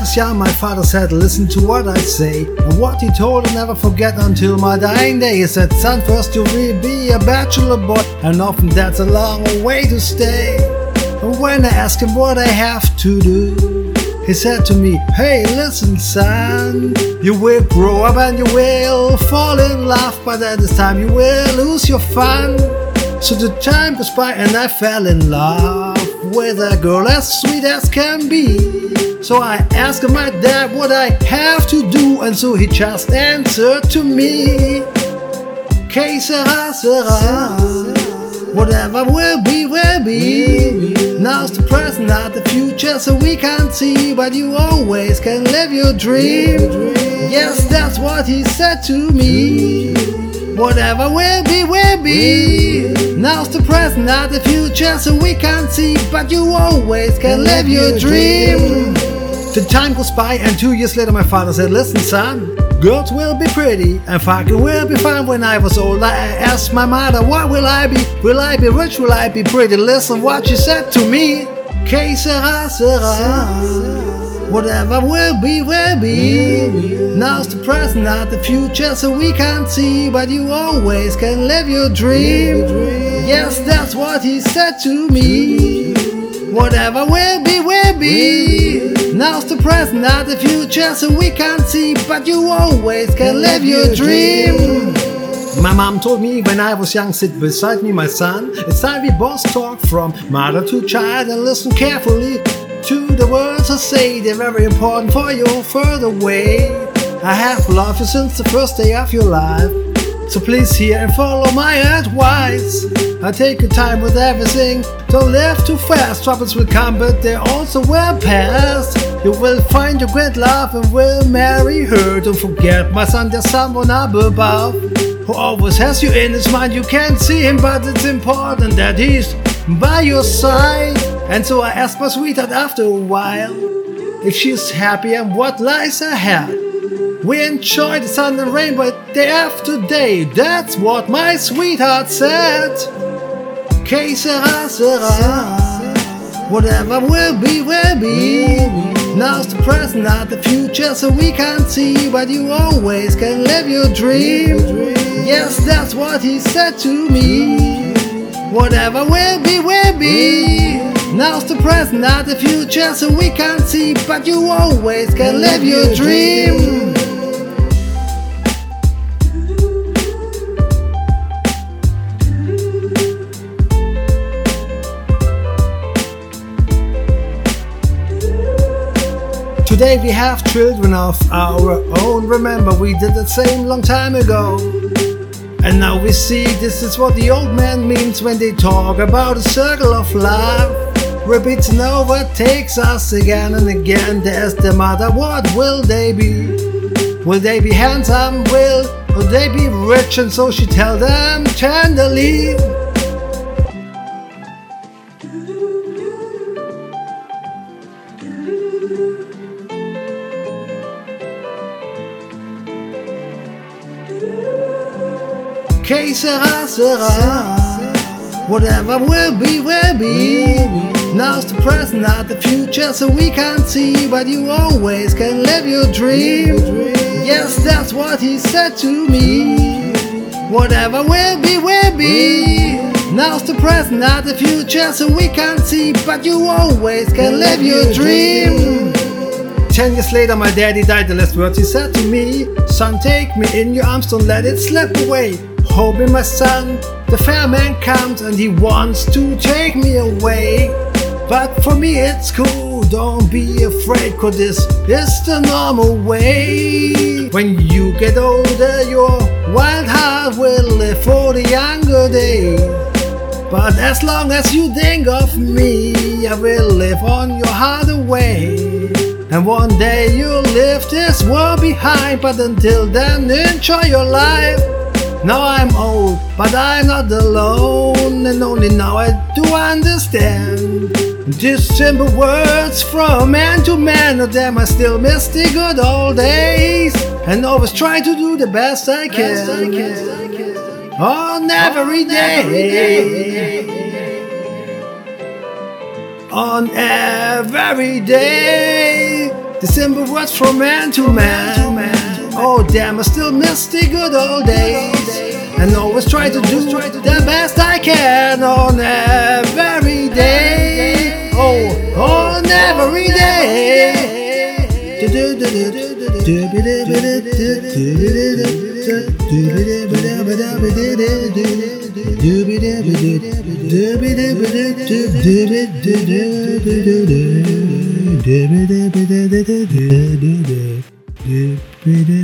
was young, my father said, Listen to what I say. And what he told I'll never forget until my dying day. He said, Son, first you will be a bachelor boy, and often that's a long way to stay. And when I asked him what I have to do, he said to me, Hey, listen, son, you will grow up and you will fall in love, but at this time you will lose your fun. So the time goes by and I fell in love with a girl as sweet as can be. So I asked my dad what I have to do, and so he just answered to me. Que sera, sera. Whatever will be, will be. Now's the present, not the future, so we can't see, but you always can live your dream. Yes, that's what he said to me. Whatever will be, will be. Now's the present, not the future, so we can't see, but you always can live your dream. The time goes by, and two years later, my father said, Listen, son, girls will be pretty, and fucking will be fine. When I was old, I asked my mother, What will I be? Will I be rich? Will I be pretty? Listen what she said to me. Que sera, sera. Whatever will be, will be. Now's the present, not the future, so we can't see, but you always can live your dream. Yes, that's what he said to me. Whatever will be, will be. Now's the present, not the future, so we can't see, but you always can live your dream. My mom told me when I was young, sit beside me, my son. It's time we both talk from mother to child and listen carefully to the words I say. They're very important for your further way. I have loved you since the first day of your life. So please hear and follow my advice. I take your time with everything. Don't live too fast. Troubles will come, but they also will pass. You will find your great love and will marry her. Don't forget, my son, there's someone up above who always has you in his mind. You can't see him, but it's important that he's by your side. And so I asked my sweetheart after a while if she's happy and what lies ahead. We enjoy the sun and rainbow day after day. That's what my sweetheart said. Whatever will be, will be. Now's the present, not the future, so we can't see, but you always can live your dream. Yes, that's what he said to me. Whatever will be, will be. Now's the present, not the future, so we can't see, but you always can live your dream. Today we have children of our own. Remember, we did the same long time ago. And now we see this is what the old man means when they talk about a circle of life. Repeats and overtakes us again and again. There's the mother, what will they be? Will they be handsome? Will, will they be rich? And so she tell them tenderly. Que sera, sera. Whatever will be, will be. Now's the present, not the future, so we can't see, but you always can live your dream. Yes, that's what he said to me. Whatever will be, will be. Now's the present, not the future, so we can't see, but you always can live your dream. Ten years later, my daddy died. The last words he said to me Son, take me in your arms, don't let it slip away. Me, my son. The fair man comes and he wants to take me away. But for me, it's cool. Don't be afraid, cause this is the normal way. When you get older, your wild heart will live for the younger days. But as long as you think of me, I will live on your heart away. And one day you'll leave this world behind, but until then, enjoy your life. Now I'm old, but I'm not alone, and only now I do understand. Just simple words from man to man, of them I still miss the good old days, and always try to do the best I can. On every day. On every day. The simple words from man to man. Oh damn, I still miss the good old days. And always try to do the best I can on every every day.